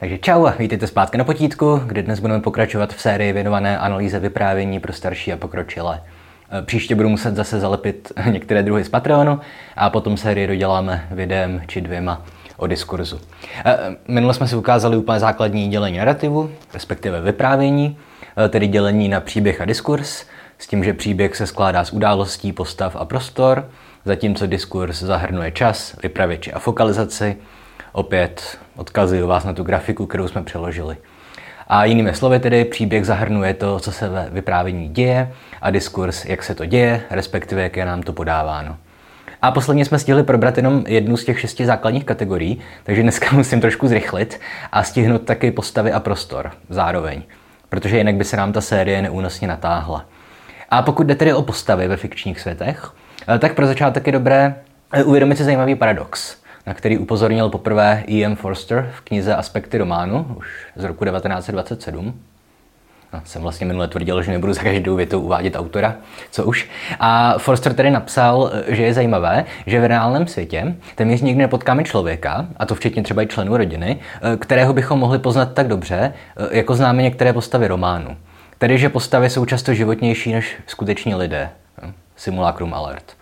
Takže čau a vítejte zpátky na potítku, kde dnes budeme pokračovat v sérii věnované analýze vyprávění pro starší a pokročilé. E, příště budu muset zase zalepit některé druhy z Patreonu a potom sérii doděláme videem či dvěma o diskurzu. E, minule jsme si ukázali úplně základní dělení narrativu, respektive vyprávění, e, tedy dělení na příběh a diskurs, s tím, že příběh se skládá z událostí, postav a prostor, zatímco diskurs zahrnuje čas, vypravěči a fokalizaci, Opět odkazuju vás na tu grafiku, kterou jsme přeložili. A jinými slovy tedy příběh zahrnuje to, co se ve vyprávění děje a diskurs, jak se to děje, respektive jak je nám to podáváno. A posledně jsme stihli probrat jenom jednu z těch šesti základních kategorií, takže dneska musím trošku zrychlit a stihnout taky postavy a prostor zároveň, protože jinak by se nám ta série neúnosně natáhla. A pokud jde tedy o postavy ve fikčních světech, tak pro začátek je dobré uvědomit si zajímavý paradox na který upozornil poprvé E.M. Forster v knize Aspekty románu už z roku 1927. No, jsem vlastně minule tvrdil, že nebudu za každou větou uvádět autora, co už. A Forster tedy napsal, že je zajímavé, že v reálném světě téměř nikdy nepotkáme člověka, a to včetně třeba i členů rodiny, kterého bychom mohli poznat tak dobře, jako známe některé postavy románu. Tedy, že postavy jsou často životnější než skuteční lidé. Simulacrum alert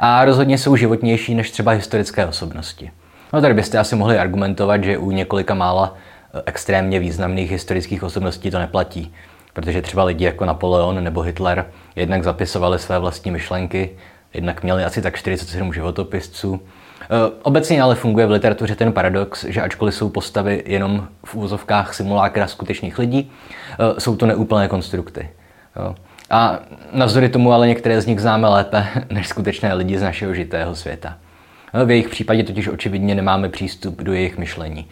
a rozhodně jsou životnější než třeba historické osobnosti. No tady byste asi mohli argumentovat, že u několika mála eh, extrémně významných historických osobností to neplatí, protože třeba lidi jako Napoleon nebo Hitler jednak zapisovali své vlastní myšlenky, jednak měli asi tak 47 životopisců. Eh, obecně ale funguje v literatuře ten paradox, že ačkoliv jsou postavy jenom v úzovkách simulákra skutečných lidí, eh, jsou to neúplné konstrukty. A navzdory tomu ale některé z nich známe lépe než skutečné lidi z našeho žitého světa. V jejich případě totiž očividně nemáme přístup do jejich myšlení.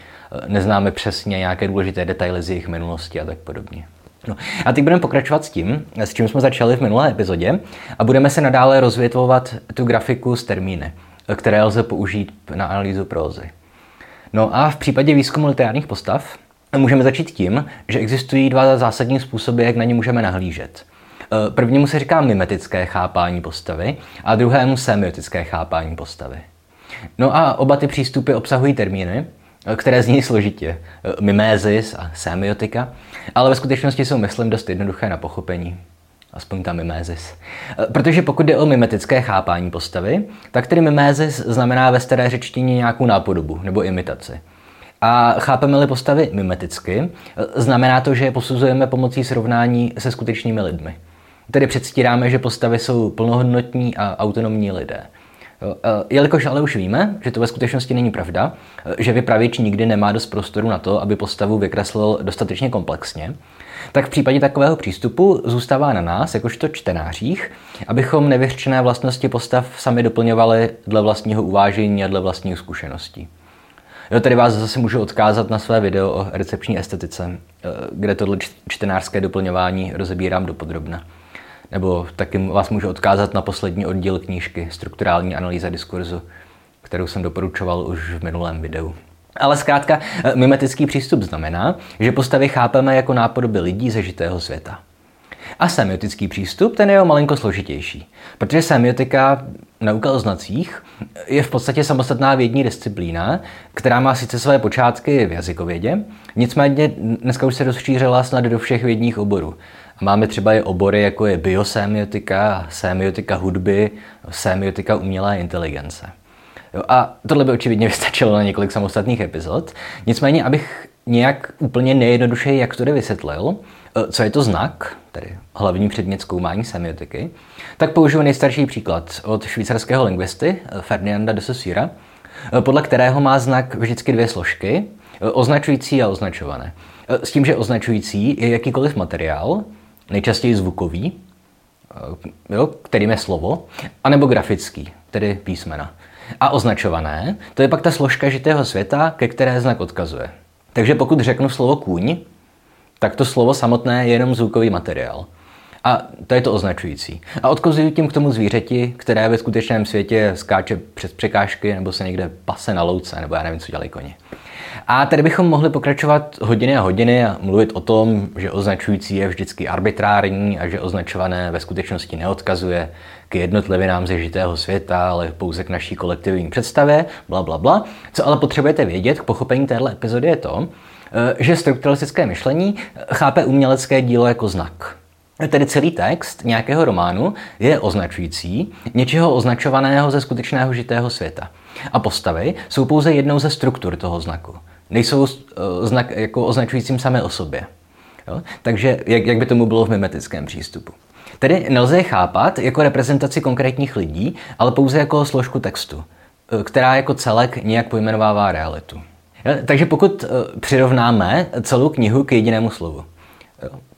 Neznáme přesně nějaké důležité detaily z jejich minulosti a tak podobně. No. A teď budeme pokračovat s tím, s čím jsme začali v minulé epizodě a budeme se nadále rozvětvovat tu grafiku z termíny, které lze použít na analýzu prózy. No a v případě výzkumu literárních postav můžeme začít tím, že existují dva zásadní způsoby, jak na ně můžeme nahlížet – prvnímu se říká mimetické chápání postavy a druhému semiotické chápání postavy. No a oba ty přístupy obsahují termíny, eh, které zní složitě. Eh, mimézis a semiotika, ale ve skutečnosti jsou, myslím, dost jednoduché na pochopení. Aspoň ta mimézis. Protože pokud jde o mimetické chápání postavy, tak tedy mimézis znamená ve staré řečtině nějakou nápodobu nebo imitaci. A chápeme-li postavy mimeticky, znamená to, že je posuzujeme pomocí srovnání se skutečnými lidmi. Tedy předstíráme, že postavy jsou plnohodnotní a autonomní lidé. Jelikož ale už víme, že to ve skutečnosti není pravda, že vypravěč nikdy nemá dost prostoru na to, aby postavu vykreslil dostatečně komplexně, tak v případě takového přístupu zůstává na nás, jakožto čtenářích, abychom nevyřčené vlastnosti postav sami doplňovali dle vlastního uvážení a dle vlastních zkušeností. Jo, tady vás zase můžu odkázat na své video o recepční estetice, kde tohle čtenářské doplňování rozebírám dopodrobna. Nebo taky vás můžu odkázat na poslední oddíl knížky Strukturální analýza diskurzu, kterou jsem doporučoval už v minulém videu. Ale zkrátka, eh, mimetický přístup znamená, že postavy chápeme jako nápodoby lidí ze žitého světa. A semiotický přístup, ten je o malinko složitější, protože semiotika, nauka o znacích, je v podstatě samostatná vědní disciplína, která má sice své počátky v jazykovědě, nicméně dneska už se rozšířila snad do všech vědních oborů. Máme třeba i obory, jako je biosemiotika, semiotika hudby, semiotika umělé inteligence. Jo, a tohle by očividně vystačilo na několik samostatných epizod. Nicméně, abych nějak úplně nejjednodušeji, jak to vysvětlil, eh, co je to znak, tedy hlavní předmět zkoumání semiotiky, tak použiju nejstarší příklad od švýcarského lingvisty eh, Ferdinanda de Saussure, eh, podle kterého má znak vždycky dvě složky, označující a označované. S tím, že označující je jakýkoliv materiál, nejčastěji zvukový, eh, jo, kterým je slovo, anebo grafický, tedy písmena. A označované, to je pak ta složka žitého světa, ke které znak odkazuje. Takže pokud řeknu slovo kůň, tak to slovo samotné je jenom zvukový materiál. A to je to označující. A odkazuju tím k tomu zvířeti, které ve skutečném světě skáče přes překážky nebo se někde pase na louce, nebo já nevím, co dělají koni. A tady bychom mohli pokračovat hodiny a hodiny a mluvit o tom, že označující je vždycky arbitrární a že označované ve skutečnosti neodkazuje k jednotlivinám ze žitého světa, ale pouze k naší kolektivní představě, bla, bla, bla. Co ale potřebujete vědět k pochopení téhle epizody je to, že strukturalistické myšlení chápe umělecké dílo jako znak. Tedy celý text nějakého románu je označující něčeho označovaného ze skutečného žitého světa. A postavy jsou pouze jednou ze struktur toho znaku. Nejsou uh, znak jako označujícím samé o sobě. Jo? Takže jak, jak by tomu bylo v mimetickém přístupu. Tedy nelze je chápat jako reprezentaci konkrétních lidí, ale pouze jako složku textu, eh, která jako celek nějak pojmenovává realitu. Jo? Takže pokud přirovnáme celou knihu k jedinému slovu,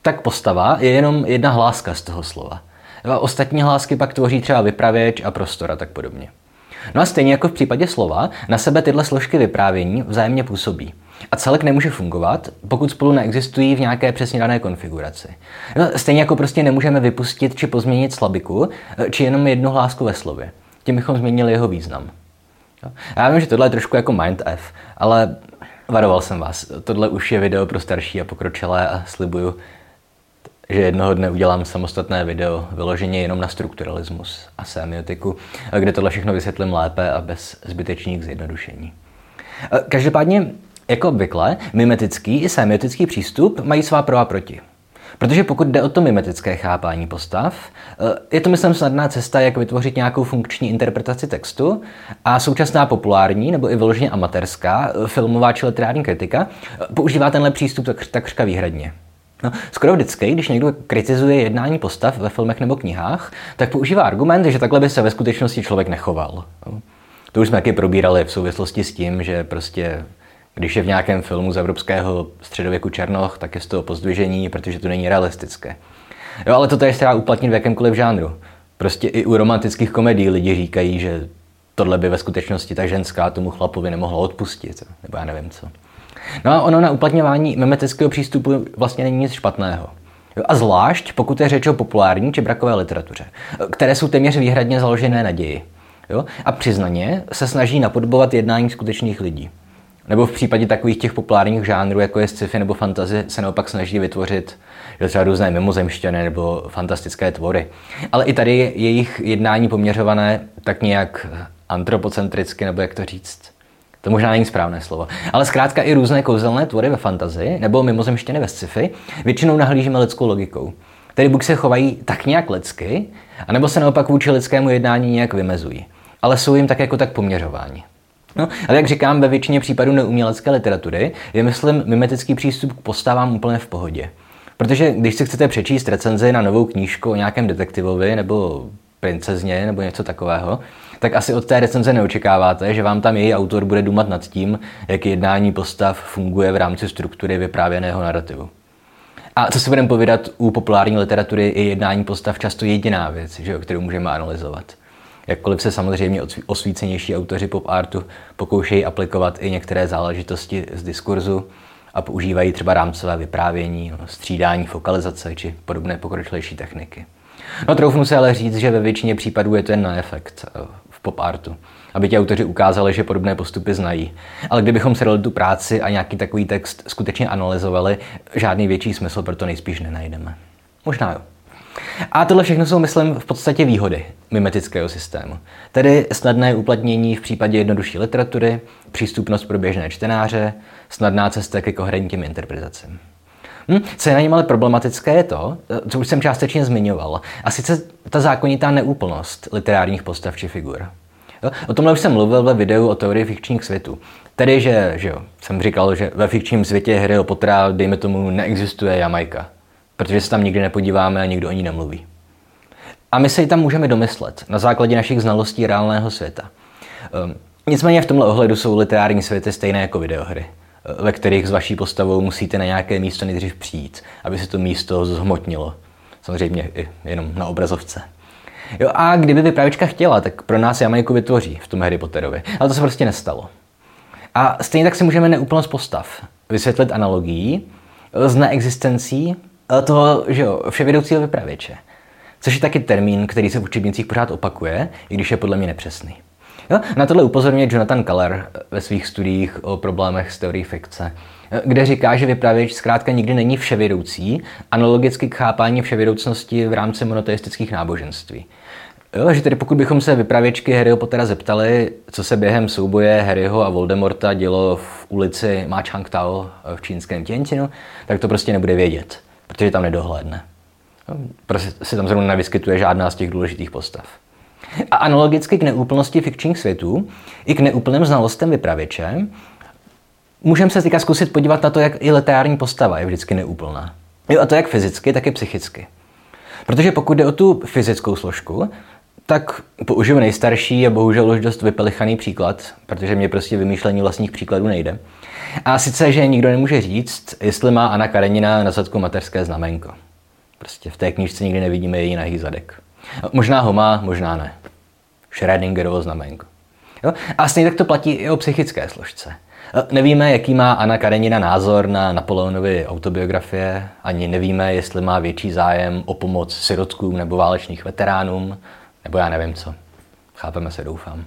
tak postava je jenom jedna hláska z toho slova. A ostatní hlásky pak tvoří třeba vypravěč a prostor a tak podobně. No a stejně jako v případě slova, na sebe tyhle složky vyprávění vzájemně působí. A celek nemůže fungovat, pokud spolu neexistují v nějaké přesně dané konfiguraci. No, stejně jako prostě nemůžeme vypustit či pozměnit slabiku, či jenom jednu hlásku ve slově. Tím bychom změnili jeho význam. Já vím, že tohle je trošku jako Mind F, ale varoval jsem vás. Tohle už je video pro starší a pokročilé a slibuju, že jednoho dne udělám samostatné video vyloženě jenom na strukturalismus a semiotiku, kde tohle všechno vysvětlím lépe a bez zbytečných zjednodušení. Každopádně, jako obvykle, mimetický i semiotický přístup mají svá pro a proti. Protože pokud jde o to mimetické chápání postav, je to, myslím, snadná cesta, jak vytvořit nějakou funkční interpretaci textu a současná populární nebo i vyloženě amatérská filmová či literární kritika používá tenhle přístup takřka výhradně. No, skoro vždycky, když někdo kritizuje jednání postav ve filmech nebo knihách, tak používá argument, že takhle by se ve skutečnosti člověk nechoval. To už jsme taky probírali v souvislosti s tím, že prostě když je v nějakém filmu z evropského středověku Černoch, tak je z toho pozdvižení, protože to není realistické. Jo, ale to je třeba uplatnit v jakémkoliv žánru. Prostě i u romantických komedií lidi říkají, že tohle by ve skutečnosti ta ženská tomu chlapovi nemohla odpustit, nebo já nevím co. No a ono na uplatňování memetického přístupu vlastně není nic špatného. A zvlášť pokud je řeč o populární či brakové literatuře, které jsou téměř výhradně založené naději. Jo? A přiznaně se snaží napodobovat jednání skutečných lidí. Nebo v případě takových těch populárních žánrů, jako je sci-fi nebo fantasy, se naopak snaží vytvořit že třeba různé mimozemštěné nebo fantastické tvory. Ale i tady je jejich jednání poměřované tak nějak antropocentricky, nebo jak to říct. To možná není správné slovo. Ale zkrátka i různé kouzelné tvory ve fantazii nebo mimozemštěny ve sci-fi většinou nahlížíme lidskou logikou. Tedy buď se chovají tak nějak lidsky, anebo se naopak vůči lidskému jednání nějak vymezují. Ale jsou jim tak jako tak poměřováni. No, ale jak říkám, ve většině případů neumělecké literatury je, myslím, mimetický přístup k postavám úplně v pohodě. Protože když si chcete přečíst recenzi na novou knížku o nějakém detektivovi nebo princezně nebo něco takového, tak asi od té recenze neočekáváte, že vám tam její autor bude dumat nad tím, jak jednání postav funguje v rámci struktury vyprávěného narrativu. A co si budeme povídat, u populární literatury je jednání postav často jediná věc, že, kterou můžeme analyzovat. Jakkoliv se samozřejmě osvícenější autoři pop artu pokoušejí aplikovat i některé záležitosti z diskurzu a používají třeba rámcové vyprávění, střídání fokalizace či podobné pokročilejší techniky. No troufnu se ale říct, že ve většině případů je to jen na efekt eh, v pop artu, aby ti autoři ukázali, že podobné postupy znají. Ale kdybychom si dali tu práci a nějaký takový text skutečně analyzovali, žádný větší smysl pro to nejspíš nenajdeme. Možná jo. A tohle všechno jsou, myslím, v podstatě výhody mimetického systému. Tedy snadné uplatnění v případě jednodušší literatury, přístupnost pro běžné čtenáře, snadná cesta ke koherentním interpretacím. Hm, co je na něm ale problematické je to, co už jsem částečně zmiňoval, a sice ta zákonitá neúplnost literárních postav či figur. Jo? O tomhle už jsem mluvil ve videu o teorii fikčních světů. Tedy, že, že jo, jsem říkal, že ve fikčním světě hry o Pottera, dejme tomu, neexistuje Jamajka. Protože se tam nikdy nepodíváme a nikdo o ní nemluví. A my se ji tam můžeme domyslet na základě našich znalostí reálného světa. Um, nicméně v tomhle ohledu jsou literární světy stejné jako videohry ve kterých s vaší postavou musíte na nějaké místo nejdřív přijít, aby se to místo zhmotnilo. Samozřejmě i jenom na obrazovce. Jo, a kdyby vypravěčka chtěla, tak pro nás Jamajku vytvoří v tom Harry Potterovi. Ale to se prostě nestalo. A stejně tak si můžeme neúplnost postav vysvětlit analogií s neexistencí toho že jo, vševědoucího vypravěče. Což je taky termín, který se v učebnicích pořád opakuje, i když je podle mě nepřesný. Jo? Na tohle upozorňuje Jonathan Keller ve svých studiích o problémech s teorií fikce, kde říká, že vypravěč zkrátka nikdy není vševědoucí, analogicky k chápání vševědoucnosti v rámci monoteistických náboženství. Jo, že tedy pokud bychom se vypravěčky Harryho Pottera zeptali, co se během souboje Harryho a Voldemorta dělo v ulici Ma Tao v čínském Tianjinu, tak to prostě nebude vědět, protože tam nedohlédne. Prostě se tam zrovna nevyskytuje žádná z těch důležitých postav. A analogicky k neúplnosti fikčních světů i k neúplným znalostem vypravěče, můžeme se teďka zkusit podívat na to, jak i literární postava je vždycky neúplná. Jo, a to jak fyzicky, tak i psychicky. Protože pokud jde o tu fyzickou složku, tak použiju nejstarší a bohužel už dost vypelichaný příklad, protože mě prostě vymýšlení vlastních příkladů nejde. A sice, že nikdo nemůže říct, jestli má Anna Karenina na zadku mateřské znamenko. Prostě v té knížce nikdy nevidíme její nahý zadek. Možná ho má, možná ne. Schrödingerovo znamenko. Jo? A stejně tak to platí i o psychické složce. Nevíme, jaký má Anna Karenina názor na Napoleonovy autobiografie, ani nevíme, jestli má větší zájem o pomoc sirotkům nebo válečných veteránům, nebo já nevím co. Chápeme se, doufám.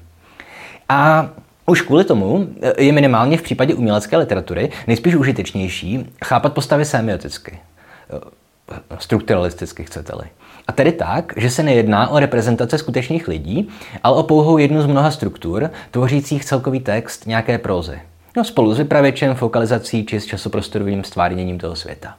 A už kvůli tomu je minimálně v případě umělecké literatury nejspíš užitečnější chápat postavy semioticky. Strukturalisticky, chcete-li. A tedy tak, že se nejedná o reprezentace skutečných lidí, ale o pouhou jednu z mnoha struktur, tvořících celkový text nějaké prózy. No, spolu s vypravěčem, fokalizací či s časoprostorovým stvárněním toho světa.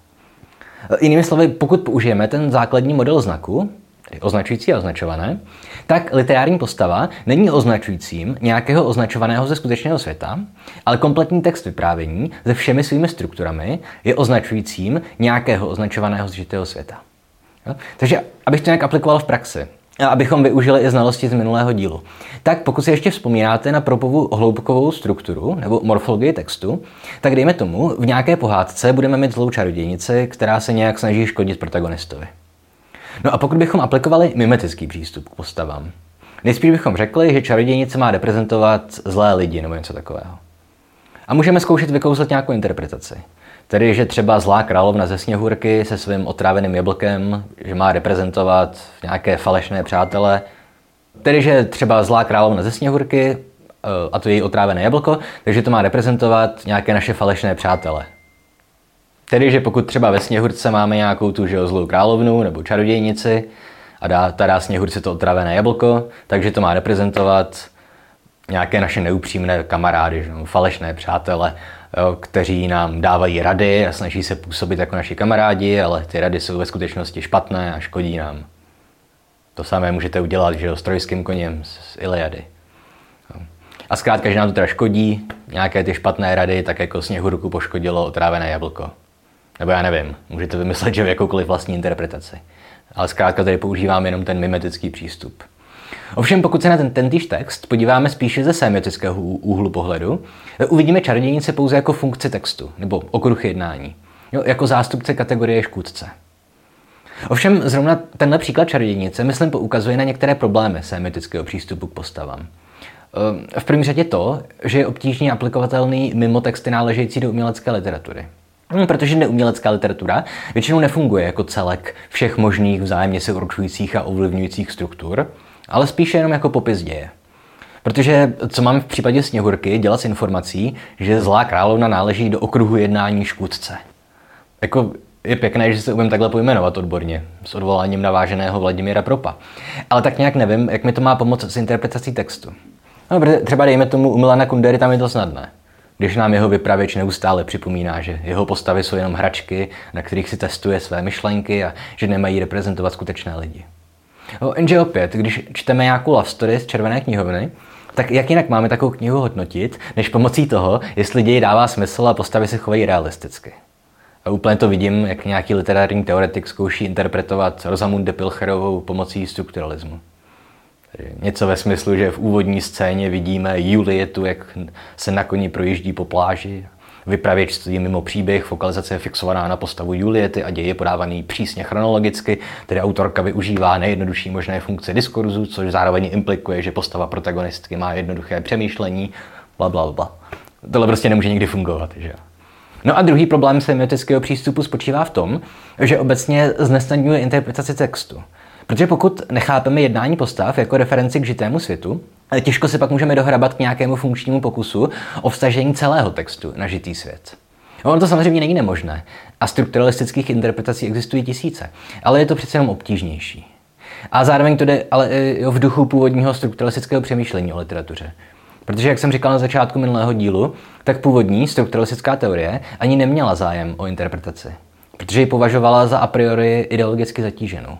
Jinými slovy, pokud použijeme ten základní model znaku, tedy označující a označované, tak literární postava není označujícím nějakého označovaného ze skutečného světa, ale kompletní text vyprávění se všemi svými strukturami je označujícím nějakého označovaného z žitého světa. Jo? Takže abych to nějak aplikoval v praxi, abychom využili i znalosti z minulého dílu. Tak pokud si ještě vzpomínáte na propovu hloubkovou strukturu nebo morfologii textu, tak dejme tomu, v nějaké pohádce budeme mít zlou čarodějnici, která se nějak snaží škodit protagonistovi. No a pokud bychom aplikovali mimetický přístup k postavám, nejspíš bychom řekli, že čarodějnice má reprezentovat zlé lidi nebo něco takového. A můžeme zkoušet vykouzlet nějakou interpretaci. Tedy, že třeba zlá královna ze Sněhurky se svým otráveným jablkem, že má reprezentovat nějaké falešné přátele. Tedy, že třeba zlá královna ze Sněhurky, eh, a to její otrávené jablko, takže to má reprezentovat nějaké naše falešné přátele. Tedy, že pokud třeba ve Sněhurce máme nějakou tu zlou královnu nebo čarodějnici a dá, ta dá Sněhurce to otrávené jablko, takže to má reprezentovat nějaké naše neupřímné kamarády, že, falešné přátele, jo, kteří nám dávají rady a snaží se působit jako naši kamarádi, ale ty rady jsou ve skutečnosti špatné a škodí nám. To samé můžete udělat že, s trojským koněm z Iliady. A zkrátka, že nám to teda škodí, nějaké ty špatné rady, tak jako sněhurku poškodilo otrávené jablko. Nebo já nevím, můžete vymyslet, že v jakoukoliv vlastní interpretaci. Ale zkrátka tady používám jenom ten mimetický přístup. Ovšem, pokud se na ten tentýž text podíváme spíše ze semiotického úhlu pohledu, uvidíme čarodějnice pouze jako funkci textu, nebo okruh jednání, jo, jako zástupce kategorie škůdce. Ovšem, zrovna tenhle příklad čarodějnice, myslím, poukazuje na některé problémy semiotického přístupu k postavám. Ehm, v první řadě to, že je obtížně aplikovatelný mimo texty náležející do umělecké literatury. Hm, protože neumělecká literatura většinou nefunguje jako celek všech možných vzájemně se určujících a ovlivňujících struktur, ale spíše jenom jako popis děje. Protože co máme v případě Sněhurky dělat s informací, že zlá královna náleží do okruhu jednání škůdce. Jako je pěkné, že se umím takhle pojmenovat odborně, s odvoláním na váženého Vladimíra Propa. Ale tak nějak nevím, jak mi to má pomoct s interpretací textu. No, třeba dejme tomu u Milana Kundery, tam je to snadné. Když nám jeho vypravěč neustále připomíná, že jeho postavy jsou jenom hračky, na kterých si testuje své myšlenky a že nemají reprezentovat skutečné lidi. No, jenže opět, když čteme nějakou love story z červené knihovny, tak jak jinak máme takovou knihu hodnotit, než pomocí toho, jestli děj dává smysl a postavy se chovají realisticky. A úplně to vidím, jak nějaký literární teoretik zkouší interpretovat Rosamunde Pilcherovou pomocí strukturalismu. Něco ve smyslu, že v úvodní scéně vidíme Julietu, jak se na koni projíždí po pláži, Vypravěč stojí mimo příběh, fokalizace je fixovaná na postavu Juliety a děj je podávaný přísně chronologicky, tedy autorka využívá nejjednodušší možné funkce diskurzu, což zároveň implikuje, že postava protagonistky má jednoduché přemýšlení, bla, bla, bla. Tohle prostě nemůže nikdy fungovat, že No a druhý problém semiotického přístupu spočívá v tom, že obecně znesnadňuje interpretaci textu. Protože pokud nechápeme jednání postav jako referenci k žitému světu, těžko se pak můžeme dohrabat k nějakému funkčnímu pokusu o vstažení celého textu na žitý svět. Ono to samozřejmě není nemožné a strukturalistických interpretací existují tisíce, ale je to přece jenom obtížnější. A zároveň to jde ale i v duchu původního strukturalistického přemýšlení o literatuře. Protože, jak jsem říkal na začátku minulého dílu, tak původní strukturalistická teorie ani neměla zájem o interpretaci, protože ji považovala za a priori ideologicky zatíženou.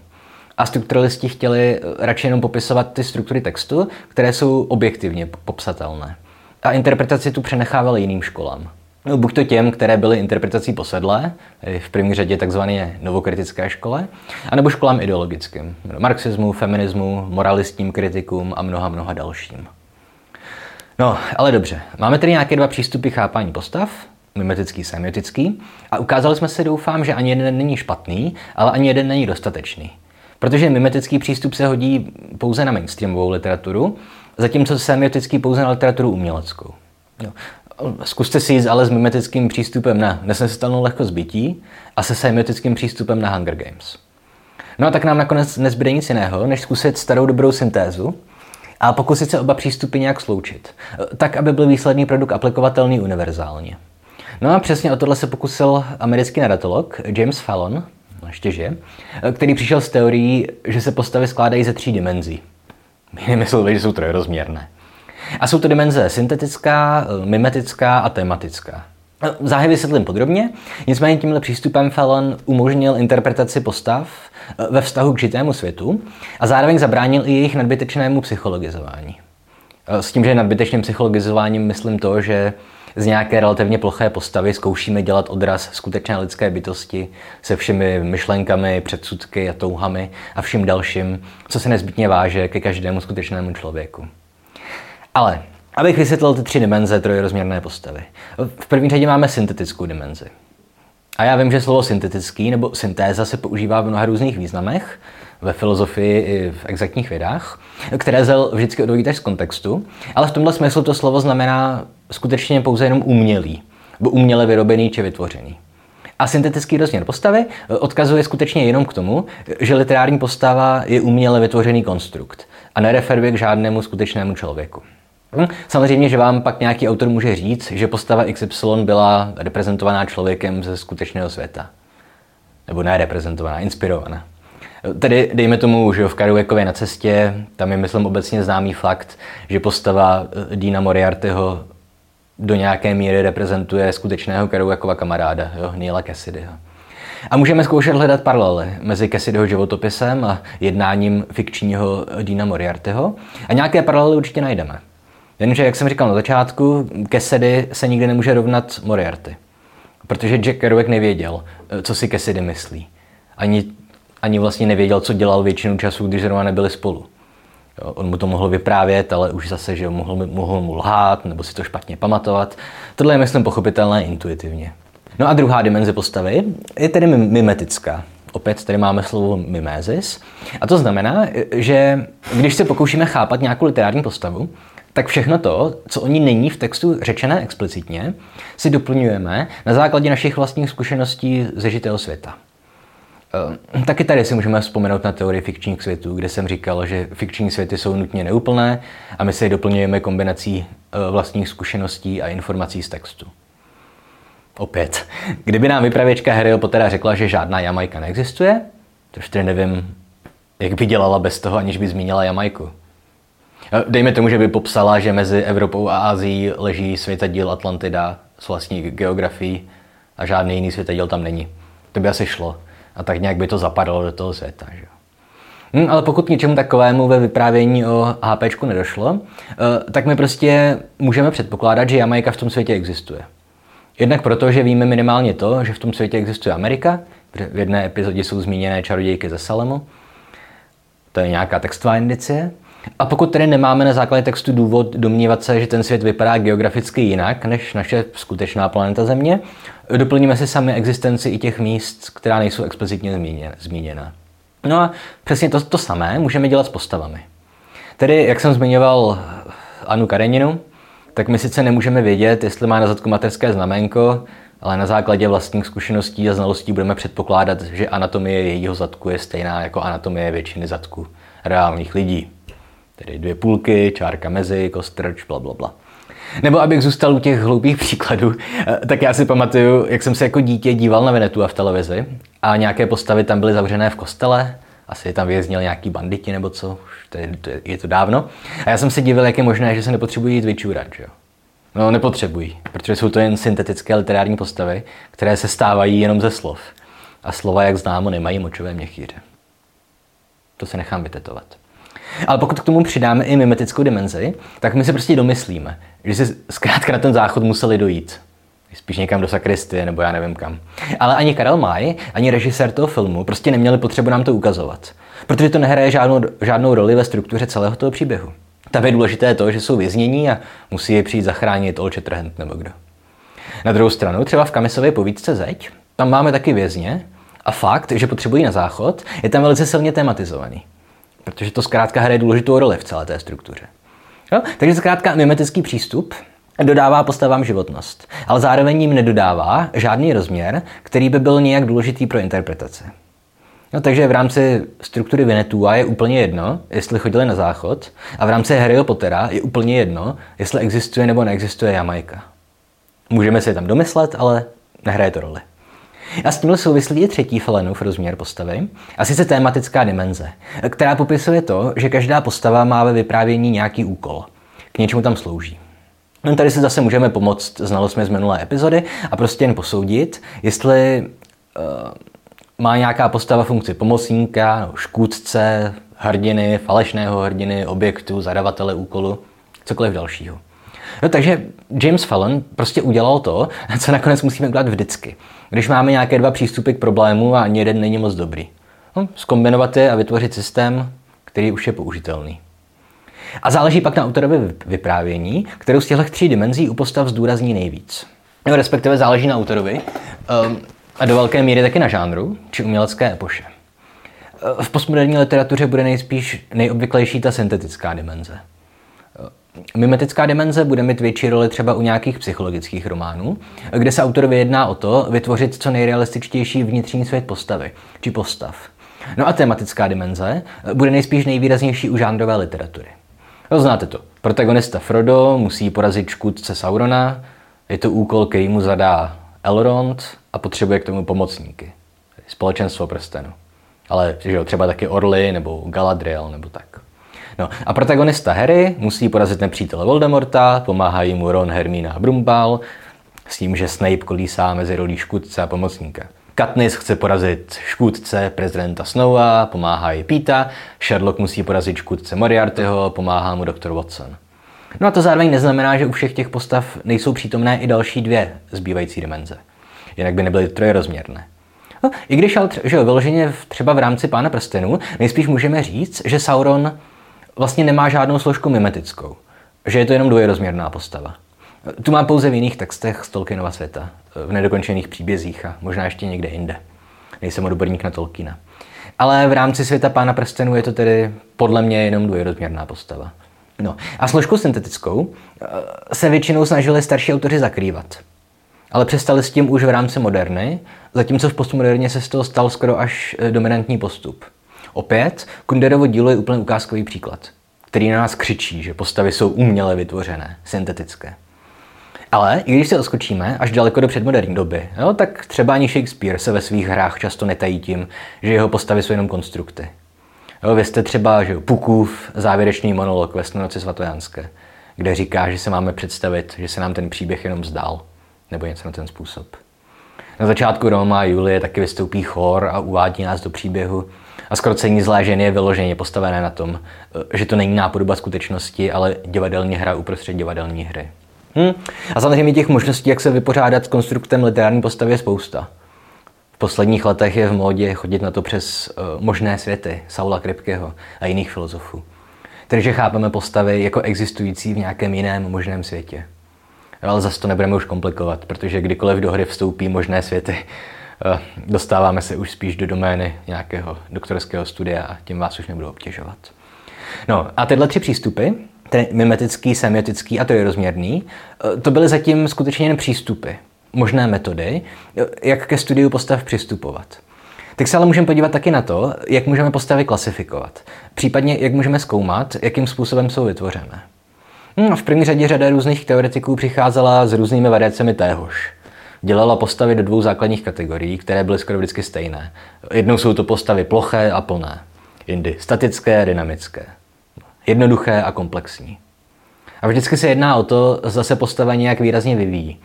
A strukturalisti chtěli radši jenom popisovat ty struktury textu, které jsou objektivně popsatelné. A interpretaci tu přenechávali jiným školám. No, buď to těm, které byly interpretací posedlé, v první řadě takzvané novokritické škole, anebo školám ideologickým, marxismu, feminismu, moralistním kritikům a mnoha, mnoha dalším. No, ale dobře. Máme tedy nějaké dva přístupy chápání postav, mimetický, semiotický, a ukázali jsme si, doufám, že ani jeden není špatný, ale ani jeden není dostatečný. Protože mimetický přístup se hodí pouze na mainstreamovou literaturu, zatímco semiotický pouze na literaturu uměleckou. Jo. Zkuste si jít ale s mimetickým přístupem na nesnesitelnou lehkost bytí a se semiotickým přístupem na Hunger Games. No a tak nám nakonec nezbyde nic jiného, než zkusit starou dobrou syntézu a pokusit se oba přístupy nějak sloučit, tak, aby byl výsledný produkt aplikovatelný univerzálně. No a přesně o tohle se pokusil americký narratolog James Fallon, ještě žije, který přišel s teorií, že se postavy skládají ze tří dimenzí. My mysleli, že jsou trojrozměrné. A jsou to dimenze syntetická, mimetická a tematická. Záhy vysvětlím podrobně, nicméně tímhle přístupem Fallon umožnil interpretaci postav eh, ve vztahu k žitému světu a zároveň zabránil i jejich nadbytečnému psychologizování. Eh, s tím, že nadbytečným psychologizováním myslím to, že z nějaké relativně ploché postavy zkoušíme dělat odraz skutečné lidské bytosti se všemi myšlenkami, předsudky a touhami a vším dalším, co se nezbytně váže ke každému skutečnému člověku. Ale abych vysvětlil ty tři dimenze trojrozměrné postavy. V první řadě máme syntetickou dimenzi. A já vím, že slovo syntetický nebo syntéza se používá v mnoha různých významech, ve filozofii i v exaktních vědách, které zel vždycky odvodit z kontextu, ale v tomhle smyslu to slovo znamená skutečně pouze jenom umělý, nebo uměle vyrobený či vytvořený. A syntetický rozměr postavy odkazuje skutečně jenom k tomu, že literární postava je uměle vytvořený konstrukt a nereferuje k žádnému skutečnému člověku. Hm? Samozřejmě, že vám pak nějaký autor může říct, že postava XY byla reprezentovaná člověkem ze skutečného světa. Nebo ne reprezentovaná, inspirovaná. Tedy dejme tomu, že v Karuekově na cestě, tam je myslím obecně známý fakt, že postava eh, Dina Moriartyho do nějaké míry reprezentuje skutečného Kerouakova kamaráda, jo, Neila Cassidyho. A můžeme zkoušet hledat paralely mezi Cassidyho životopisem a jednáním fikčního Dina Moriartyho. A nějaké paralely určitě najdeme. Jenže, jak jsem říkal na začátku, Cassidy se nikdy nemůže rovnat Moriarty. Protože Jack Kerouac nevěděl, eh, co si Cassidy myslí. Ani, ani vlastně nevěděl, co dělal většinu času, když zrovna nebyli spolu. Jo, on mu to mohl vyprávět, ale už zase, že mohl, mohl mu lhát nebo si to špatně pamatovat. Tohle je, myslím, pochopitelné intuitivně. No a druhá dimenze postavy je tedy mimetická. Opět tady máme slovo mimézis. A to znamená, že když se pokoušíme chápat nějakou literární postavu, tak všechno to, co o ní není v textu řečené explicitně, si doplňujeme na základě našich vlastních zkušeností ze žitého světa. Eh, taky tady si můžeme vzpomenout na teorii fikčních světů, kde jsem říkal, že fikční světy jsou nutně neúplné a my si je doplňujeme kombinací eh, vlastních zkušeností a informací z textu. Opět, kdyby nám vypravěčka Harryho Pottera řekla, že žádná Jamajka neexistuje, tož tedy nevím, jak by dělala bez toho, aniž by zmínila Jamajku. Dejme tomu, že by popsala, že mezi Evropou a Ázií leží světadíl Atlantida s vlastní geografií a žádný jiný světadíl tam není. To by asi šlo. A tak nějak by to zapadlo do toho světa. Že? Hm, ale pokud k něčemu takovému ve vyprávění o HP nedošlo, eh, tak my prostě můžeme předpokládat, že Jamajka v tom světě existuje. Jednak proto, že víme minimálně to, že v tom světě existuje Amerika, v jedné epizodě jsou zmíněné čarodějky ze Salemu, to je nějaká textová indicie. A pokud tedy nemáme na základě textu důvod domnívat se, že ten svět vypadá geograficky jinak než naše skutečná planeta Země, doplníme si sami existenci i těch míst, která nejsou explicitně zmíněna. No a přesně to, to samé můžeme dělat s postavami. Tedy, jak jsem zmiňoval Anu Kareninu, tak my sice nemůžeme vědět, jestli má na zadku materské znamenko, ale na základě vlastních zkušeností a znalostí budeme předpokládat, že anatomie jejího zadku je stejná jako anatomie většiny zadků reálných lidí. Tedy dvě půlky, čárka mezi, kostrč, bla, bla, bla. Nebo abych zůstal u těch hloupých příkladů, eh, tak já si pamatuju, jak jsem se jako dítě díval na Venetu a v televizi a nějaké postavy tam byly zavřené v kostele Asi tam věznil nějaký banditi nebo co, už to je, to je, je to dávno. A já jsem se divil, jak je možné, že se nepotřebují jít vyčůrat, že jo. No, nepotřebují, protože jsou to jen syntetické literární postavy, které se stávají jenom ze slov. A slova, jak známo, nemají močové měchýře. To se nechám vytetovat. Ale pokud k tomu přidáme i mimetickou dimenzi, tak my si prostě domyslíme, že si zkrátka na ten záchod museli dojít. Spíš někam do sakristie, nebo já nevím kam. Ale ani Karel Maj, ani režisér toho filmu prostě neměli potřebu nám to ukazovat. Protože to nehraje žádnou, žádnou roli ve struktuře celého toho příběhu. Tam je důležité to, že jsou věznění a musí je přijít zachránit Olče Trhent nebo kdo. Na druhou stranu, třeba v Kamisově povídce Zeď, tam máme taky vězně a fakt, že potřebují na záchod, je tam velice silně tematizovaný. Protože to zkrátka hraje důležitou roli v celé té struktuře. Jo? Takže zkrátka mimetický přístup dodává postavám životnost, ale zároveň jim nedodává žádný rozměr, který by byl nějak důležitý pro interpretaci. No, takže v rámci struktury Vinetua je úplně jedno, jestli chodili na záchod, a v rámci Harryho Pottera je úplně jedno, jestli existuje nebo neexistuje Jamaika. Můžeme si je tam domyslet, ale nehraje to roli. A s tímhle souvislí je třetí Felenův rozměr postavy, a sice tématická dimenze, která popisuje to, že každá postava má ve vyprávění nějaký úkol. K něčemu tam slouží. No tady si zase můžeme pomoct znalostmi z minulé epizody a prostě jen posoudit, jestli uh, má nějaká postava funkci pomocníka, no, škůdce, hrdiny, falešného hrdiny, objektu, zadavatele úkolu, cokoliv dalšího. No, takže James Fallon prostě udělal to, co nakonec musíme udělat vždycky. Když máme nějaké dva přístupy k problému a ani jeden není moc dobrý. No, zkombinovat je a vytvořit systém, který už je použitelný. A záleží pak na autorovi vyprávění, kterou z těchto tří dimenzí u postav zdůrazní nejvíc. No, respektive záleží na autorovi um, a do velké míry taky na žánru či umělecké epoše. Uh, v postmoderní literatuře bude nejspíš nejobvyklejší ta syntetická dimenze. Mimetická dimenze bude mít větší roli třeba u nějakých psychologických románů, kde se autorovi jedná o to vytvořit co nejrealističtější vnitřní svět postavy či postav. No a tematická dimenze bude nejspíš nejvýraznější u žánrové literatury. No, znáte to. Protagonista Frodo musí porazit škůdce Saurona, je to úkol, který mu zadá Elrond a potřebuje k tomu pomocníky. Společenstvo prstenu. Ale že jo, třeba taky Orly nebo Galadriel nebo tak. No a protagonista Harry musí porazit nepřítele Voldemorta, pomáhají mu Ron, Hermína a Brumbal, s tím, že Snape kolísá mezi rolí škůdce a pomocníka. Katniss chce porazit škůdce prezidenta Snowa, pomáhá jí Pita, Sherlock musí porazit škůdce Moriartyho, pomáhá mu doktor Watson. No a to zároveň neznamená, že u všech těch postav nejsou přítomné i další dvě zbývající dimenze. Jinak by nebyly trojrozměrné. No, I když ale že jo, vyloženě třeba v rámci Pána prstenů, nejspíš můžeme říct, že Sauron vlastně nemá žádnou složku mimetickou. Že je to jenom dvojrozměrná postava. Tu mám pouze v jiných textech z Tolkienova světa, v nedokončených příbězích a možná ještě někde jinde. Nejsem odborník na Tolkiena. Ale v rámci světa Pána prstenů je to tedy podle mě jenom dvojrozměrná postava. No a složku syntetickou eh, se většinou snažili starší autoři zakrývat. Ale přestali s tím už v rámci moderny, zatímco v postmoderně se z toho stal skoro až eh, dominantní postup. Opět, Kunderovo dílo je úplně ukázkový příklad, který na nás křičí, že postavy jsou uměle vytvořené, syntetické. Ale i když se oskočíme až daleko do předmoderní doby, jo, tak třeba ani Shakespeare se ve svých hrách často netají tím, že jeho postavy jsou jenom konstrukty. Jo, vy jste třeba že Pukův závěrečný monolog ve Snonoci svatojánské, kde říká, že se máme představit, že se nám ten příběh jenom zdál, nebo něco na ten způsob. Na začátku Roma a Julie taky vystoupí chor a uvádí nás do příběhu. A skoro cení zlé ženy je vyloženě postavené na tom, že to není nápodoba skutečnosti, ale divadelní hra uprostřed divadelní hry. Hmm. A samozřejmě těch možností, jak se vypořádat s konstruktem literární postavy je spousta. V posledních letech je v módě chodit na to přes uh, možné světy Saula Kripkeho a jiných filozofů. Takže chápeme postavy jako existující v nějakém jiném možném světě. Ale zase to nebudeme už komplikovat, protože kdykoliv do hry vstoupí možné světy, dostáváme se už spíš do domény nějakého doktorského studia a tím vás už nebudu obtěžovat. No a tyhle tři přístupy ten mimetický, semiotický a trojrozměrný, eh, to byly zatím skutečně jen přístupy, možné metody, eh, jak ke studiu postav přistupovat. Tak se ale můžeme podívat taky na to, jak můžeme postavy klasifikovat. Případně, jak můžeme zkoumat, jakým způsobem jsou vytvořené. Hmm, v první řadě řada různých teoretiků přicházela s různými variacemi téhož. Dělala postavy do dvou základních kategorií, které byly skoro vždycky stejné. Jednou jsou to postavy ploché a plné. jindy statické a dynamické. Jednoduché a komplexní. A vždycky se jedná o to, zda se postava nějak výrazně vyvíjí.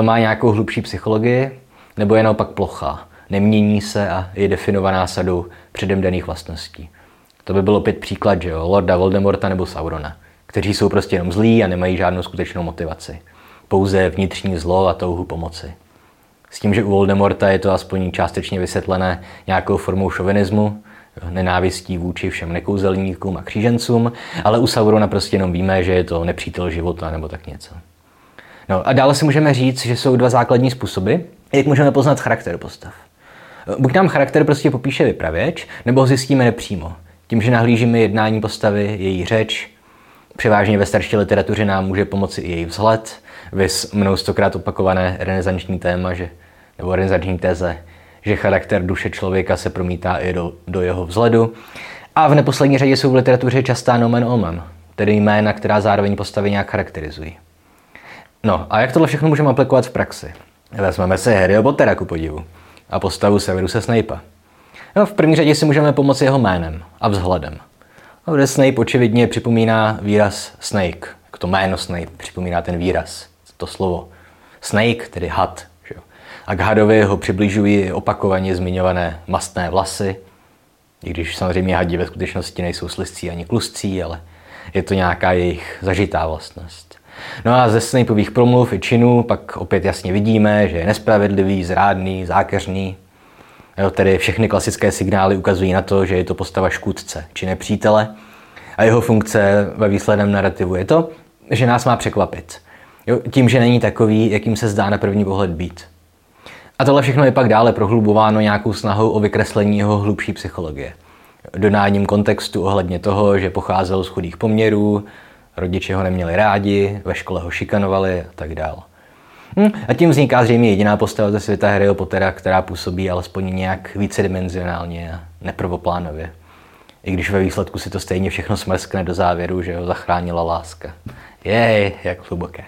Má nějakou hlubší psychologii, nebo je naopak plochá, nemění se a je definovaná sadou předem daných vlastností. To by bylo opět příklad, že jo, Lorda Voldemorta nebo Saurona, kteří jsou prostě jenom zlí a nemají žádnou skutečnou motivaci. Pouze vnitřní zlo a touhu pomoci. S tím, že u Voldemorta je to aspoň částečně vysvětlené nějakou formou šovinismu, nenávistí vůči všem nekouzelníkům a křížencům, ale u Saurona prostě jenom víme, že je to nepřítel života nebo tak něco. No a dále si můžeme říct, že jsou dva základní způsoby, jak můžeme poznat charakter postav. Buď nám charakter prostě popíše vypravěč, nebo ho zjistíme nepřímo. Tím, že nahlížíme jednání postavy, její řeč, převážně ve starší literatuře nám může pomoci i její vzhled, vys mnou stokrát opakované renesanční téma, že, nebo renesanční teze, že charakter duše člověka se promítá i do, do jeho vzhledu. A v neposlední řadě jsou v literatuře častá nomen omen, tedy jména, která zároveň postavy nějak charakterizují. No a jak tohle všechno můžeme aplikovat v praxi? Vezmeme si Harryho Pottera ku podivu a postavu Severusa Snape'a. No, v první řadě si můžeme pomoci jeho jménem a vzhledem. Kde Snape očividně připomíná výraz Snake, jako to jméno Snape připomíná ten výraz, to slovo. Snake, tedy had. Že? A k hadovi ho přibližují opakovaně zmiňované mastné vlasy, i když samozřejmě hadi ve skutečnosti nejsou slizcí ani klustcí, ale je to nějaká jejich zažitá vlastnost. No a ze Snapeových promluv i činů pak opět jasně vidíme, že je nespravedlivý, zrádný, zákeřný. Jo, tedy všechny klasické signály ukazují na to, že je to postava škůdce či nepřítele. A jeho funkce ve výsledném narrativu je to, že nás má překvapit. Jo, tím, že není takový, jakým se zdá na první pohled být. A tohle všechno je pak dále prohlubováno nějakou snahou o vykreslení jeho hlubší psychologie. Donáním kontextu ohledně toho, že pocházel z chudých poměrů, rodiče ho neměli rádi, ve škole ho šikanovali a tak dál. Hm, a tím vzniká zřejmě jediná postava ze světa Harryho Pottera, která působí alespoň nějak vícedimenzionálně a neprvoplánově. I když ve výsledku si to stejně všechno smrskne do závěru, že ho zachránila láska. Jej, jak hluboké.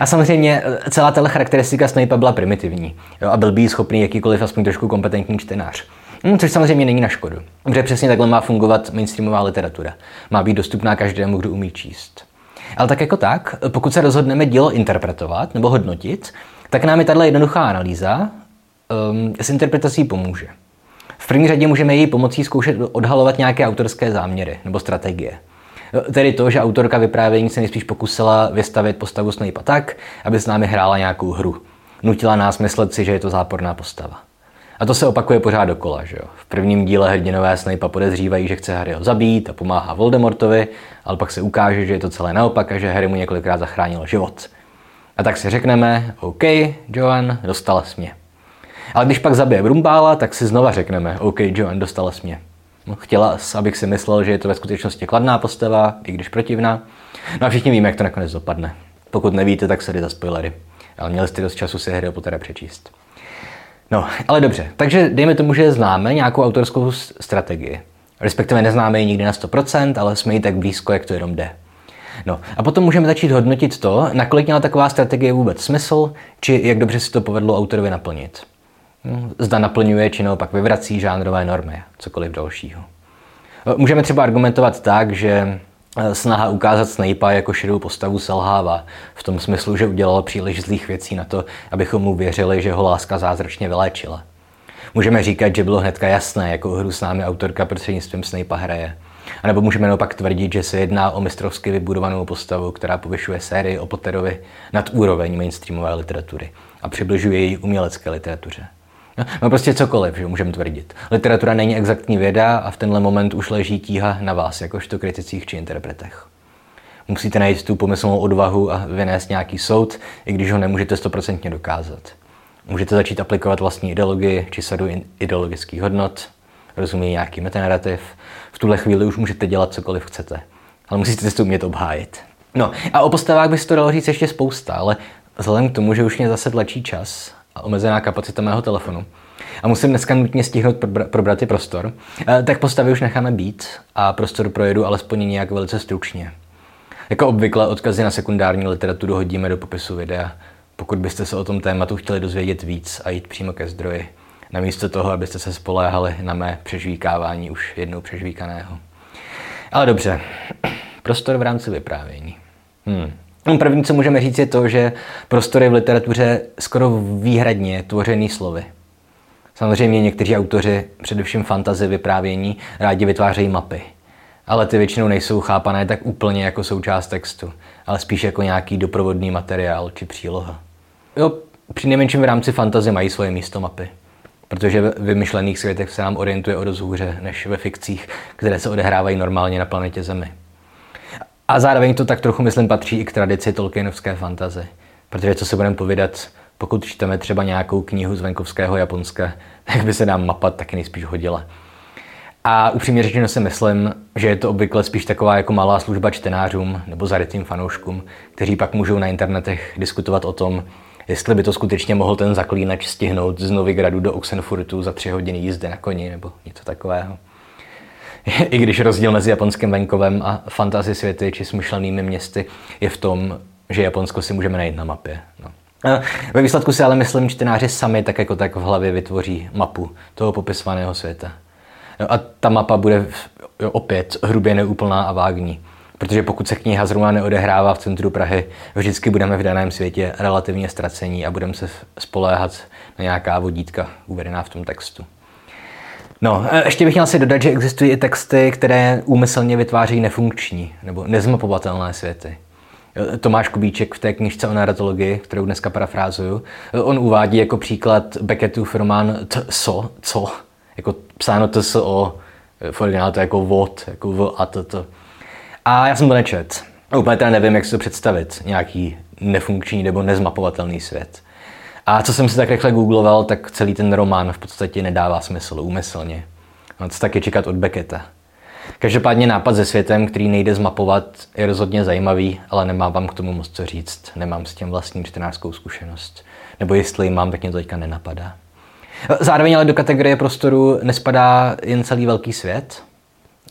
A samozřejmě eh, celá tato charakteristika Snape byla primitivní jo, a byl by schopný jakýkoliv aspoň trošku kompetentní čtenář. Hmm, což samozřejmě není na škodu. Protože přesně takhle má fungovat mainstreamová literatura. Má být dostupná každému, kdo umí číst. Ale tak jako tak, pokud se rozhodneme dílo interpretovat nebo hodnotit, tak nám je tato jednoduchá analýza um, s interpretací pomůže. V první řadě můžeme její pomocí zkoušet odhalovat nějaké autorské záměry nebo strategie. Tedy to, že autorka vyprávění se nejspíš pokusila vystavit postavu Snape tak, aby s námi hrála nějakou hru. Nutila nás myslet si, že je to záporná postava. A to se opakuje pořád dokola. Že jo? V prvním díle hrdinové Snape podezřívají, že chce Harryho zabít a pomáhá Voldemortovi, ale pak se ukáže, že je to celé naopak a že Harry mu několikrát zachránil život. A tak si řekneme, OK, Joan, dostala mě. Ale když pak zabije Brumbála, tak si znova řekneme, OK, Joan, dostala mě. No, chtěla, abych si myslel, že je to ve skutečnosti kladná postava, i když protivná. No a všichni víme, jak to nakonec dopadne. Pokud nevíte, tak se jde za spoilery. Ale měli jste dost času si Harry Pottera přečíst. No, ale dobře. Takže dejme tomu, že známe nějakou autorskou strategii. Respektive neznáme ji nikdy na 100%, ale jsme ji tak blízko, jak to jenom jde. No a potom můžeme začít hodnotit to, nakolik měla taková strategie vůbec smysl, či jak dobře si to povedlo autorovi naplnit. No, zda naplňuje, či naopak vyvrací žánrové normy, cokoliv dalšího. Můžeme třeba argumentovat tak, že snaha ukázat Snape'a jako šedou postavu selhává. V tom smyslu, že udělal příliš zlých věcí na to, abychom mu věřili, že ho láska zázračně vyléčila. Můžeme říkat, že bylo hnedka jasné, jakou hru s námi autorka prostřednictvím Snape'a hraje. A nebo můžeme naopak tvrdit, že se jedná o mistrovsky vybudovanou postavu, která povyšuje sérii o Potterovi nad úroveň mainstreamové literatury a přibližuje její umělecké literatuře. No prostě cokoliv, že můžeme tvrdit. Literatura není exaktní věda a v tenhle moment už leží tíha na vás, jakožto kriticích či interpretech. Musíte najít tu pomyslnou odvahu a vynést nějaký soud, i když ho nemůžete stoprocentně dokázat. Můžete začít aplikovat vlastní ideologii či sadu ideologických hodnot, rozumí nějaký metanarrativ. V tuhle chvíli už můžete dělat cokoliv chcete, ale musíte si to umět obhájit. No a o postavách by se to dalo říct ještě spousta, ale vzhledem k tomu, že už mě zase tlačí čas omezená kapacita mého telefonu. A musím dneska nutně stihnout probrat ty prostor. Eh, tak postavy už necháme být a prostor projedu alespoň nějak velice stručně. Jako obvykle odkazy na sekundární literaturu hodíme do popisu videa, pokud byste se o tom tématu chtěli dozvědět víc a jít přímo ke zdroji. namísto toho, abyste se spoléhali na mé přežvíkávání už jednou přežvíkaného. Ale dobře, prostor v rámci vyprávění. Hmm. První, co můžeme říct, je to, že prostor je v literatuře skoro výhradně tvořený slovy. Samozřejmě někteří autoři, především fantazy vyprávění, rádi vytvářejí mapy. Ale ty většinou nejsou chápané tak úplně jako součást textu, ale spíš jako nějaký doprovodný materiál či příloha. Jo, při nejmenším v rámci fantazy mají svoje místo mapy. Protože v vymyšlených světech se nám orientuje o dost hůře než ve fikcích, které se odehrávají normálně na planetě Zemi. A zároveň to tak trochu, myslím, patří i k tradici Tolkienovské fantazy. Protože co se budeme povídat, pokud čteme třeba nějakou knihu z venkovského Japonska, tak by se nám mapa taky nejspíš hodila. A upřímně řečeno si myslím, že je to obvykle spíš taková jako malá služba čtenářům nebo zarytým fanouškům, kteří pak můžou na internetech diskutovat o tom, jestli by to skutečně mohl ten zaklínač stihnout z Novigradu do Oxenfurtu za tři hodiny jízdy na koni nebo něco takového. I když rozdíl mezi japonským venkovem a fantasy světy či smyšlenými městy je v tom, že Japonsko si můžeme najít na mapě. No. Ve výsledku si ale myslím, čtenáři sami tak jako tak v hlavě vytvoří mapu toho popisovaného světa. No a ta mapa bude opět hrubě neúplná a vágní. Protože pokud se kniha zrovna neodehrává v centru Prahy, vždycky budeme v daném světě relativně ztracení a budeme se spoléhat na nějaká vodítka uvedená v tom textu. No, ještě bych měl si dodat, že existují i texty, které úmyslně vytváří nefunkční nebo nezmapovatelné světy. Tomáš Kubíček v té knižce o narratologii, kterou dneska parafrázuju, on uvádí jako příklad Beckettův román So, co, jako psáno TSO, v to jako vod, jako v a to, to. A já jsem to nečet. Úplně teda nevím, jak si to představit, nějaký nefunkční nebo nezmapovatelný svět. A co jsem si tak rychle googloval, tak celý ten román v podstatě nedává smysl úmyslně. No, co taky čekat od Becketa. Každopádně nápad se světem, který nejde zmapovat, je rozhodně zajímavý, ale nemám vám k tomu moc co říct. Nemám s tím vlastní čtenářskou zkušenost. Nebo jestli mám, tak mě to teďka nenapadá. Zároveň ale do kategorie prostoru nespadá jen celý velký svět,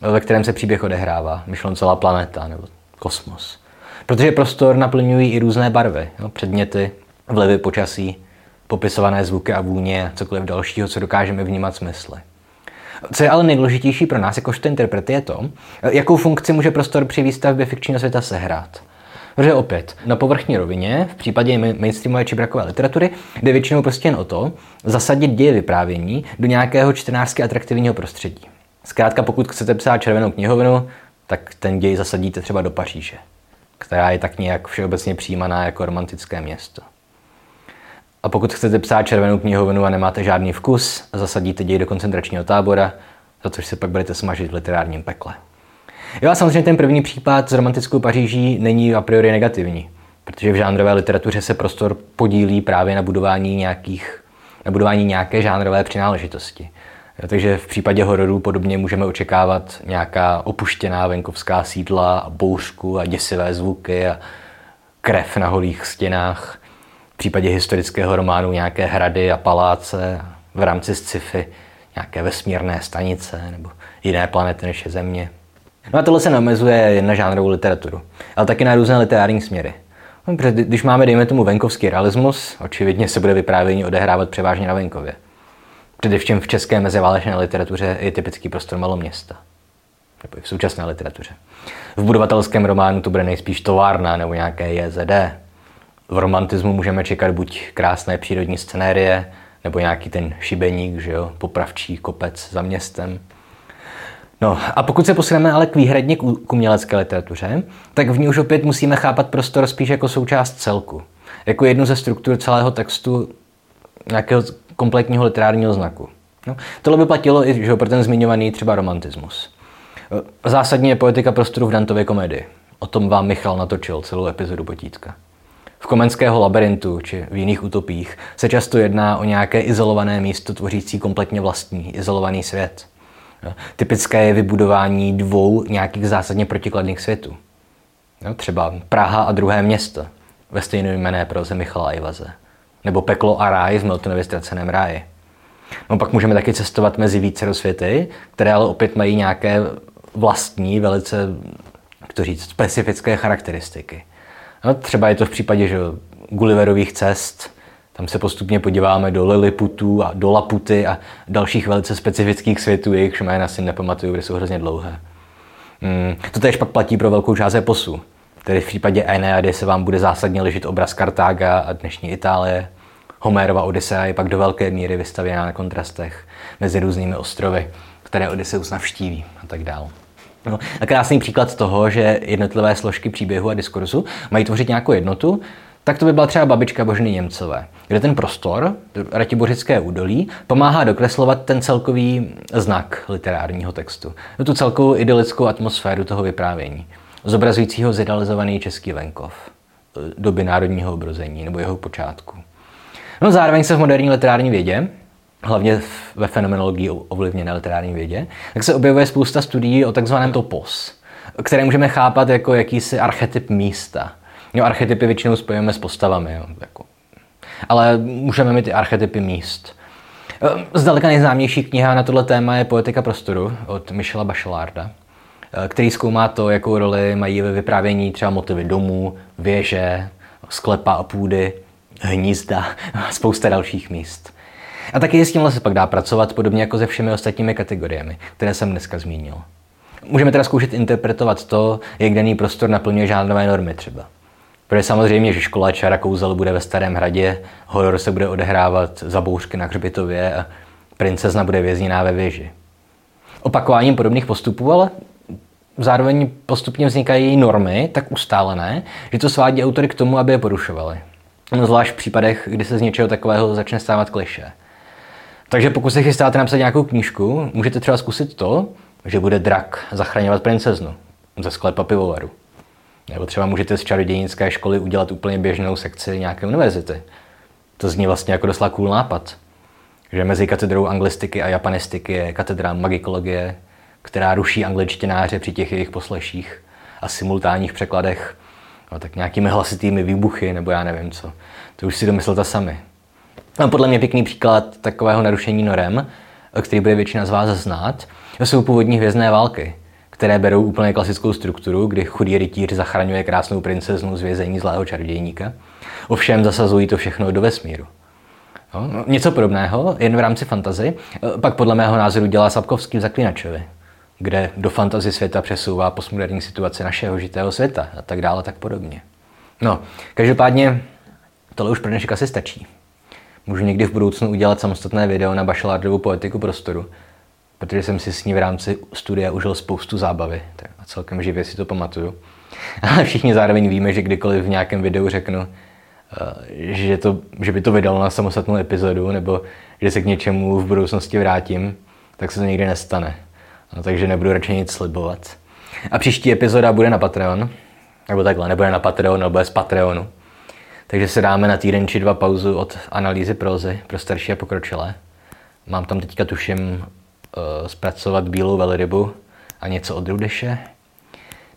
ve kterém se příběh odehrává, myšleno celá planeta nebo kosmos. Protože prostor naplňují i různé barvy, jo, předměty, vlivy počasí, popisované zvuky a vůně, cokoliv dalšího, co dokážeme vnímat smysly. Co je ale nejdůležitější pro nás, jakožto interprety, je to, jakou funkci může prostor při výstavbě fikčního světa sehrát. Protože opět, na povrchní rovině, v případě mainstreamové či brakové literatury, jde většinou prostě jen o to, zasadit děje vyprávění do nějakého čtenářsky atraktivního prostředí. Zkrátka, pokud chcete psát červenou knihovnu, tak ten děj zasadíte třeba do Paříže, která je tak nějak všeobecně přijímaná jako romantické město. A pokud chcete psát červenou knihovnu a nemáte žádný vkus, zasadíte děj do koncentračního tábora, za což se pak budete smažit v literárním pekle. Jo a samozřejmě ten první případ s romantickou Paříží není a priori negativní, protože v žánrové literatuře se prostor podílí právě na budování nějakých na budování nějaké žánrové přináležitosti. Jo, takže v případě hororů podobně můžeme očekávat nějaká opuštěná venkovská sídla a bouřku a děsivé zvuky a krev na holých stěnách. V případě historického románu nějaké hrady a paláce, v rámci sci-fi nějaké vesmírné stanice nebo jiné planety než je Země. No a tohle se namezuje jen na žánrovou literaturu, ale taky na různé literární směry. No, když máme, dejme tomu, venkovský realismus, očividně se bude vyprávění odehrávat převážně na venkově. Především v české meziválečné literatuře je typický prostor maloměsta. Nebo i v současné literatuře. V budovatelském románu to bude nejspíš továrna nebo nějaké JZD. V romantismu můžeme čekat buď krásné přírodní scenérie, nebo nějaký ten šibeník, že jo, popravčí kopec za městem. No a pokud se posuneme ale k výhradně k umělecké literatuře, tak v ní už opět musíme chápat prostor spíš jako součást celku. Jako jednu ze struktur celého textu nějakého kompletního literárního znaku. No, tohle by platilo i že pro ten zmiňovaný třeba romantismus. Zásadně je poetika prostoru v Dantově komedii. O tom vám Michal natočil celou epizodu Potítka. V Komenského labirintu či v jiných utopích se často jedná o nějaké izolované místo tvořící kompletně vlastní, izolovaný svět. Typické je vybudování dvou nějakých zásadně protikladných světů. Třeba Praha a druhé město ve stejnojmené proze Michala Ivaze. Nebo Peklo a ráj v Miltonově ztraceném ráji. No pak můžeme taky cestovat mezi více světy, které ale opět mají nějaké vlastní, velice, jak to říct, specifické charakteristiky. No, třeba je to v případě že Gulliverových cest, Tam se postupně podíváme do Lilliputů a do Laputy a dalších velice specifických světů, jejichž jména si nepamatuju, kde jsou hrozně dlouhé. Hmm, to tež pak platí pro velkou část eposu. Tedy v případě Aeneady se vám bude zásadně ležit obraz Kartága a dnešní Itálie. Homérova Odyssea je pak do velké míry vystavěná na kontrastech mezi různými ostrovy, které Odysseus navštíví a tak dále. No, a krásný příklad toho, že jednotlivé složky příběhu a diskurzu mají tvořit nějakou jednotu, tak to by byla třeba babička Božny Němcové, kde ten prostor, Ratibořické údolí, pomáhá dokreslovat ten celkový znak literárního textu, tu celkovou idylickou atmosféru toho vyprávění, zobrazujícího zidealizovaný český venkov, doby národního obrození nebo jeho počátku. No zároveň se v moderní literární vědě, hlavně ve fenomenologii ovlivněné literární vědě, tak se objevuje spousta studií o takzvaném topos, které můžeme chápat jako jakýsi archetyp místa. Jo, archetypy většinou spojujeme s postavami. Jo, jako. Ale můžeme mít i archetypy míst. Ehm, zdaleka nejznámější kniha na tohle téma je Poetika prostoru od Michela Bachelarda, eh, který zkoumá to, jakou roli mají ve vyprávění třeba motivy domů, věže, sklepa a půdy, hnízda a spousta dalších míst. A taky s tímhle se pak dá pracovat, podobně jako se všemi ostatními kategoriemi, které jsem dneska zmínil. Můžeme teda zkoušet interpretovat to, jak daný prostor naplňuje žánrové normy třeba. Protože samozřejmě, že škola Čara Kouzel bude ve Starém hradě, horor se bude odehrávat za bouřky na hřbitově a princezna bude vězněná ve věži. Opakováním podobných postupů, ale zároveň postupně vznikají normy tak ustálené, že to svádí autory k tomu, aby je porušovali. No, zvlášť v případech, kdy se z něčeho takového začne stávat kliše. Takže pokud se chystáte napsat nějakou knížku, můžete třeba zkusit to, že bude drak zachraňovat princeznu ze sklepa pivovaru. Nebo třeba můžete z čarodějnické školy udělat úplně běžnou sekci nějaké univerzity. To zní vlastně jako doslova cool nápad. Že mezi katedrou anglistiky a japanistiky je katedra magikologie, která ruší angličtináře při těch jejich posleších a simultánních překladech no, tak nějakými hlasitými výbuchy, nebo já nevím co. To už si domyslete sami. Podle mě pěkný příklad takového narušení norem, který bude většina z vás znát, jsou původní hvězdné války, které berou úplně klasickou strukturu, kdy chudý rytíř zachraňuje krásnou princeznu z vězení zlého čarodějníka. Ovšem zasazují to všechno do vesmíru. No, něco podobného, jen v rámci fantazy, pak podle mého názoru dělá Sapkovský v Zaklinačovi, kde do fantazy světa přesouvá postmoderní situace našeho žitého světa a tak dále, tak podobně. No, každopádně tohle už pro dnešek asi stačí. Můžu někdy v budoucnu udělat samostatné video na bachelardovou poetiku prostoru, protože jsem si s ní v rámci studia užil spoustu zábavy a celkem živě si to pamatuju. Ale všichni zároveň víme, že kdykoliv v nějakém videu řeknu, eh, že, to, že by to vydalo na samostatnou epizodu, nebo že se k něčemu v budoucnosti vrátím, tak se to nikdy nestane. No, takže nebudu radši nic slibovat. A příští epizoda bude na Patreon, nebo takhle, nebude na Patreon, ale bude z Patreonu. Takže se dáme na týden či dva pauzu od analýzy prozy pro starší a pokročilé. Mám tam teďka tuším uh, zpracovat bílou velrybu a něco od Rudeše.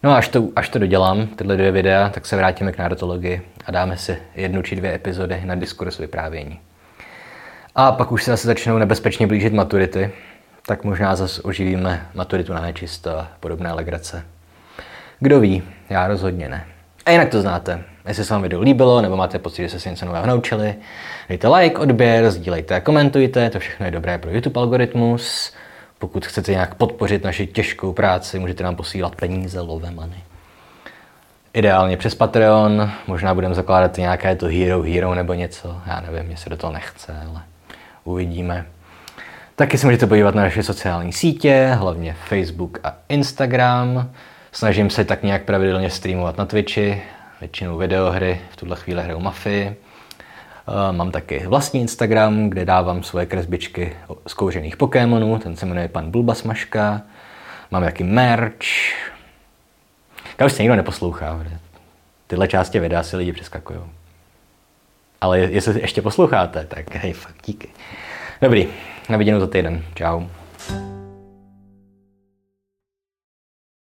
No a až to, až to dodělám, tyhle dvě videa, tak se vrátíme k narratologii a dáme si jednu či dvě epizody na diskurs vyprávění. A pak už se zase začnou nebezpečně blížit maturity, tak možná zase oživíme maturitu na nečisto a podobné legrace. Kdo ví, já rozhodně ne. A jinak to znáte. Jestli se vám video líbilo, nebo máte pocit, že jste se něco nového naučili, dejte like, odběr, sdílejte a komentujte, to všechno je dobré pro YouTube algoritmus. Pokud chcete nějak podpořit naši těžkou práci, můžete nám posílat peníze, love money. Ideálně přes Patreon, možná budeme zakládat nějaké to Hero Hero nebo něco, já nevím, jestli do toho nechce, ale uvidíme. Taky se můžete podívat na naše sociální sítě, hlavně Facebook a Instagram. Snažím se tak nějak pravidelně streamovat na Twitchi, většinou videohry, v tuhle chvíli hraju Mafii. Eh, mám taky vlastní Instagram, kde dávám svoje kresbičky z kouřených Pokémonů, ten se jmenuje pan Bulbasmaška. Mám taky merch. Já už se nikdo neposlouchá, tyhle části videa si lidi přeskakují. Ale jestli ještě posloucháte, tak hej, fakt díky. Dobrý, na viděnou za týden. Čau.